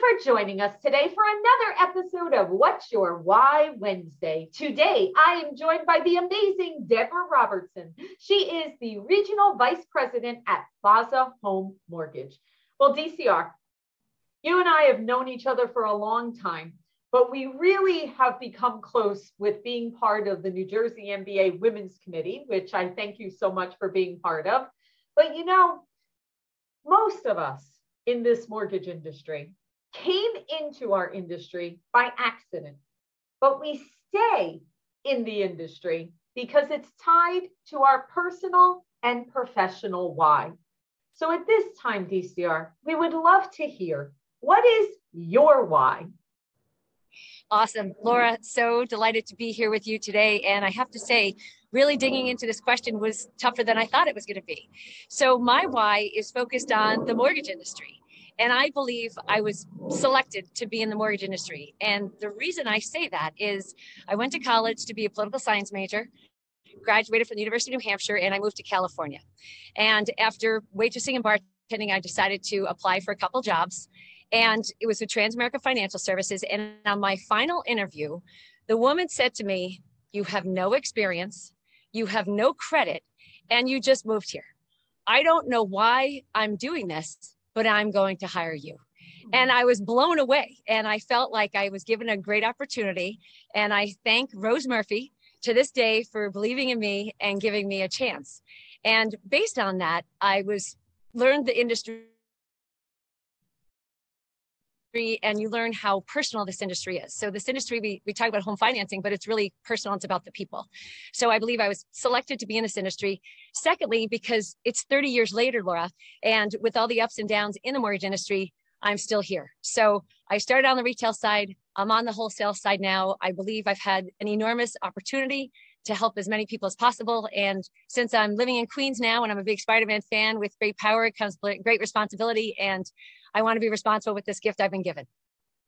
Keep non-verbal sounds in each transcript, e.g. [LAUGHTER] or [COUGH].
for joining us today for another episode of What's Your Why Wednesday. Today, I am joined by the amazing Deborah Robertson. She is the Regional Vice President at Plaza Home Mortgage. Well, DCR, you and I have known each other for a long time, but we really have become close with being part of the New Jersey MBA Women's Committee, which I thank you so much for being part of. But you know, most of us in this mortgage industry came into our industry by accident, but we stay in the industry because it's tied to our personal and professional why. So at this time, DCR, we would love to hear what is your why? Awesome. Laura, so delighted to be here with you today. And I have to say, really digging into this question was tougher than I thought it was going to be. So, my why is focused on the mortgage industry. And I believe I was selected to be in the mortgage industry. And the reason I say that is I went to college to be a political science major, graduated from the University of New Hampshire, and I moved to California. And after waitressing and bartending, I decided to apply for a couple jobs. And it was with Transamerica Financial Services. And on my final interview, the woman said to me, You have no experience, you have no credit, and you just moved here. I don't know why I'm doing this, but I'm going to hire you. And mm-hmm. I was blown away. And I felt like I was given a great opportunity. And I thank Rose Murphy to this day for believing in me and giving me a chance. And based on that, I was learned the industry and you learn how personal this industry is. So this industry, we, we talk about home financing, but it's really personal. It's about the people. So I believe I was selected to be in this industry. Secondly, because it's 30 years later, Laura, and with all the ups and downs in the mortgage industry, I'm still here. So I started on the retail side. I'm on the wholesale side now. I believe I've had an enormous opportunity to help as many people as possible. And since I'm living in Queens now and I'm a big Spider-Man fan with great power comes great responsibility. And I want to be responsible with this gift I've been given.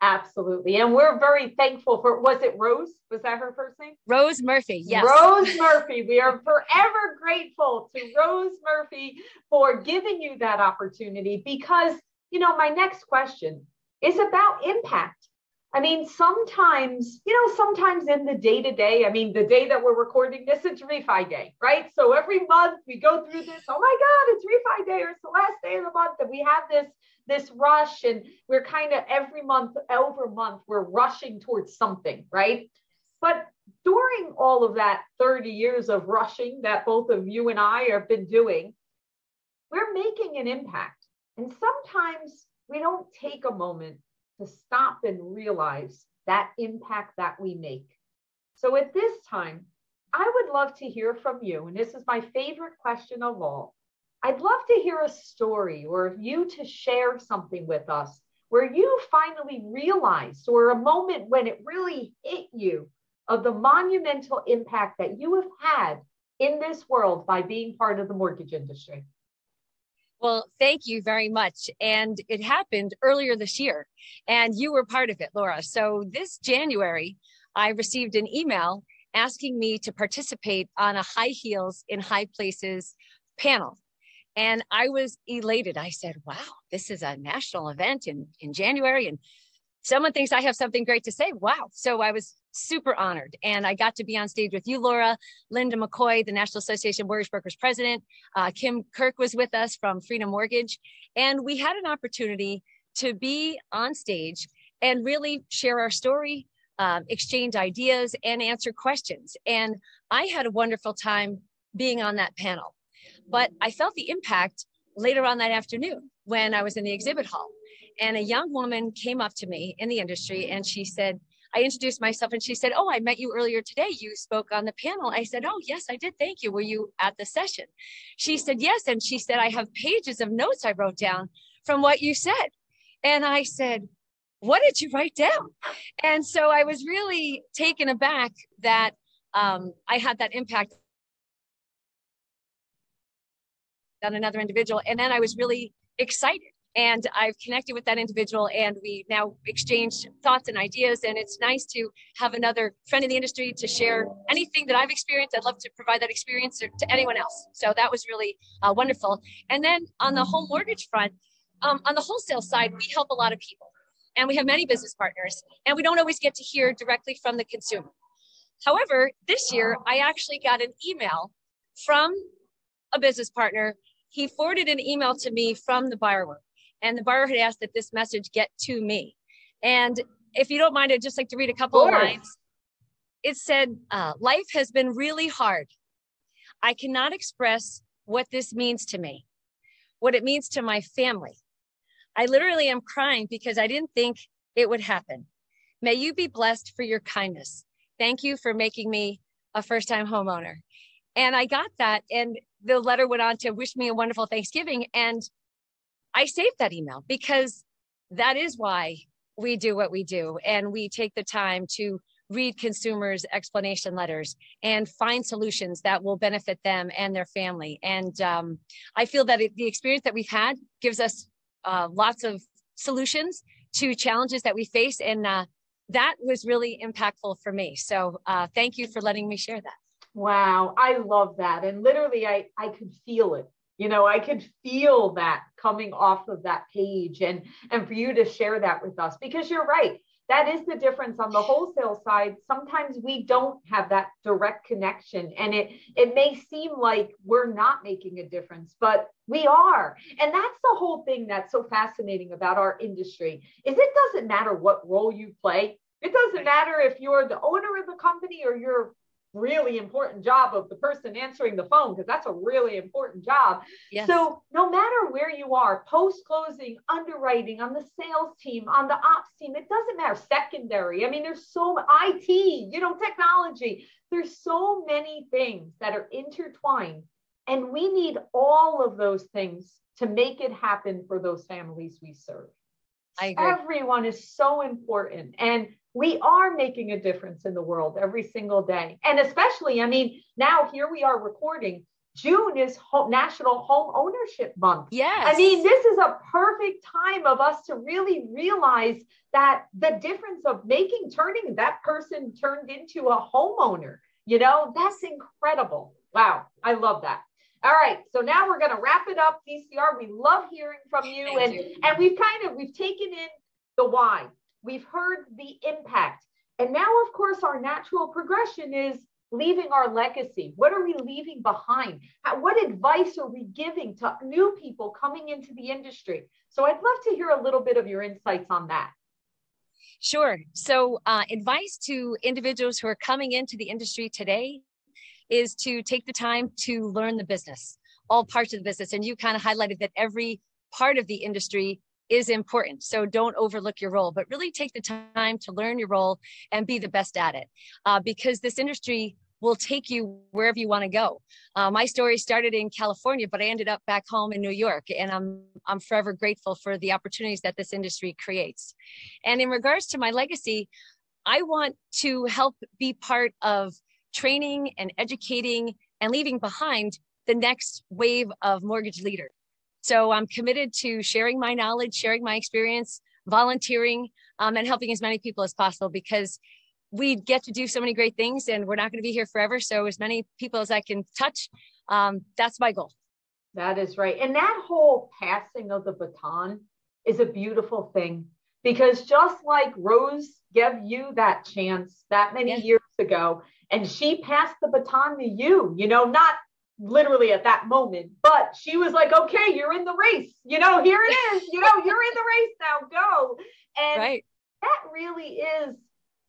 Absolutely. And we're very thankful for, was it Rose? Was that her first name? Rose Murphy. Yes. Rose Murphy. We are forever grateful to Rose Murphy for giving you that opportunity because, you know, my next question is about impact. I mean, sometimes, you know, sometimes in the day to day, I mean, the day that we're recording this, it's refi day, right? So every month we go through this, oh my God, it's refi day, or it's the last day of the month, and we have this this rush and we're kind of every month over month we're rushing towards something right but during all of that 30 years of rushing that both of you and i have been doing we're making an impact and sometimes we don't take a moment to stop and realize that impact that we make so at this time i would love to hear from you and this is my favorite question of all I'd love to hear a story or you to share something with us where you finally realized or a moment when it really hit you of the monumental impact that you have had in this world by being part of the mortgage industry. Well, thank you very much. And it happened earlier this year, and you were part of it, Laura. So this January, I received an email asking me to participate on a high heels in high places panel. And I was elated. I said, wow, this is a national event in, in January. And someone thinks I have something great to say. Wow. So I was super honored. And I got to be on stage with you, Laura, Linda McCoy, the National Association of Mortgage Brokers president. Uh, Kim Kirk was with us from Freedom Mortgage. And we had an opportunity to be on stage and really share our story, um, exchange ideas, and answer questions. And I had a wonderful time being on that panel. But I felt the impact later on that afternoon when I was in the exhibit hall. And a young woman came up to me in the industry and she said, I introduced myself and she said, Oh, I met you earlier today. You spoke on the panel. I said, Oh, yes, I did. Thank you. Were you at the session? She said, Yes. And she said, I have pages of notes I wrote down from what you said. And I said, What did you write down? And so I was really taken aback that um, I had that impact on another individual. And then I was really excited. And I've connected with that individual, and we now exchange thoughts and ideas. And it's nice to have another friend in the industry to share anything that I've experienced. I'd love to provide that experience to anyone else. So that was really uh, wonderful. And then on the home mortgage front, um, on the wholesale side, we help a lot of people. and we have many business partners, and we don't always get to hear directly from the consumer. However, this year I actually got an email from a business partner. He forwarded an email to me from the borrower, and the borrower had asked that this message get to me. And if you don't mind, I'd just like to read a couple of, of lines. It said, uh, Life has been really hard. I cannot express what this means to me, what it means to my family. I literally am crying because I didn't think it would happen. May you be blessed for your kindness. Thank you for making me a first time homeowner. And I got that. And the letter went on to wish me a wonderful Thanksgiving. And I saved that email because that is why we do what we do. And we take the time to read consumers' explanation letters and find solutions that will benefit them and their family. And um, I feel that it, the experience that we've had gives us uh, lots of solutions to challenges that we face. And uh, that was really impactful for me. So uh, thank you for letting me share that. Wow, I love that. And literally, I, I could feel it. You know, I could feel that coming off of that page and, and for you to share that with us because you're right. That is the difference on the wholesale side. Sometimes we don't have that direct connection and it it may seem like we're not making a difference but we are. And that's the whole thing that's so fascinating about our industry is it doesn't matter what role you play. It doesn't matter if you're the owner of the company or you're really important job of the person answering the phone because that's a really important job. Yes. So no matter where you are, post closing, underwriting, on the sales team, on the ops team, it doesn't matter. Secondary. I mean, there's so IT, you know, technology. There's so many things that are intertwined, and we need all of those things to make it happen for those families we serve. I agree. Everyone is so important, and we are making a difference in the world every single day. And especially, I mean, now here we are recording. June is home, National Home Ownership Month. Yes. I mean, this is a perfect time of us to really realize that the difference of making, turning that person turned into a homeowner, you know, that's incredible. Wow. I love that. All right. So now we're going to wrap it up, DCR. We love hearing from you. Thank and, you. and we've kind of, we've taken in the why We've heard the impact. And now, of course, our natural progression is leaving our legacy. What are we leaving behind? How, what advice are we giving to new people coming into the industry? So I'd love to hear a little bit of your insights on that. Sure. So, uh, advice to individuals who are coming into the industry today is to take the time to learn the business, all parts of the business. And you kind of highlighted that every part of the industry is important. So don't overlook your role, but really take the time to learn your role and be the best at it. Uh, because this industry will take you wherever you want to go. Uh, my story started in California, but I ended up back home in New York, and I'm I'm forever grateful for the opportunities that this industry creates. And in regards to my legacy, I want to help be part of training and educating and leaving behind the next wave of mortgage leaders. So I'm committed to sharing my knowledge, sharing my experience, volunteering, um, and helping as many people as possible because we get to do so many great things and we're not going to be here forever. So as many people as I can touch, um, that's my goal. That is right. And that whole passing of the baton is a beautiful thing because just like Rose gave you that chance that many yes. years ago, and she passed the baton to you, you know, not literally at that moment. But she was like, okay, you're in the race. You know, here it is. You know, you're in the race now. Go. And right. that really is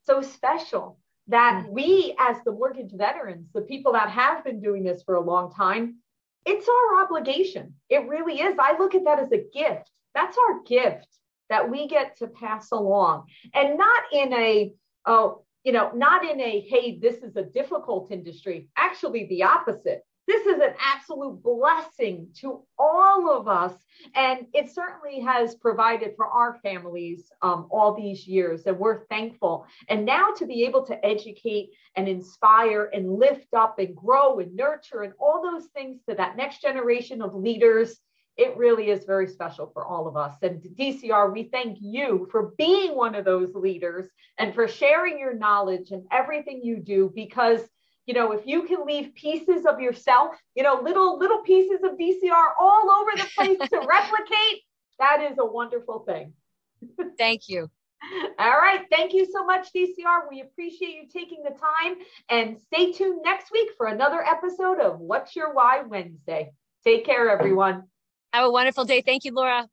so special that mm-hmm. we, as the mortgage veterans, the people that have been doing this for a long time, it's our obligation. It really is. I look at that as a gift. That's our gift that we get to pass along and not in a, oh, you know, not in a, hey, this is a difficult industry. Actually, the opposite this is an absolute blessing to all of us. And it certainly has provided for our families um, all these years. And we're thankful. And now to be able to educate and inspire and lift up and grow and nurture and all those things to that next generation of leaders. It really is very special for all of us. And DCR, we thank you for being one of those leaders and for sharing your knowledge and everything you do because you know, if you can leave pieces of yourself, you know, little little pieces of DCR all over the place to [LAUGHS] replicate, that is a wonderful thing. Thank you. [LAUGHS] All right. Thank you so much, DCR. We appreciate you taking the time and stay tuned next week for another episode of What's Your Why Wednesday. Take care, everyone. Have a wonderful day. Thank you, Laura.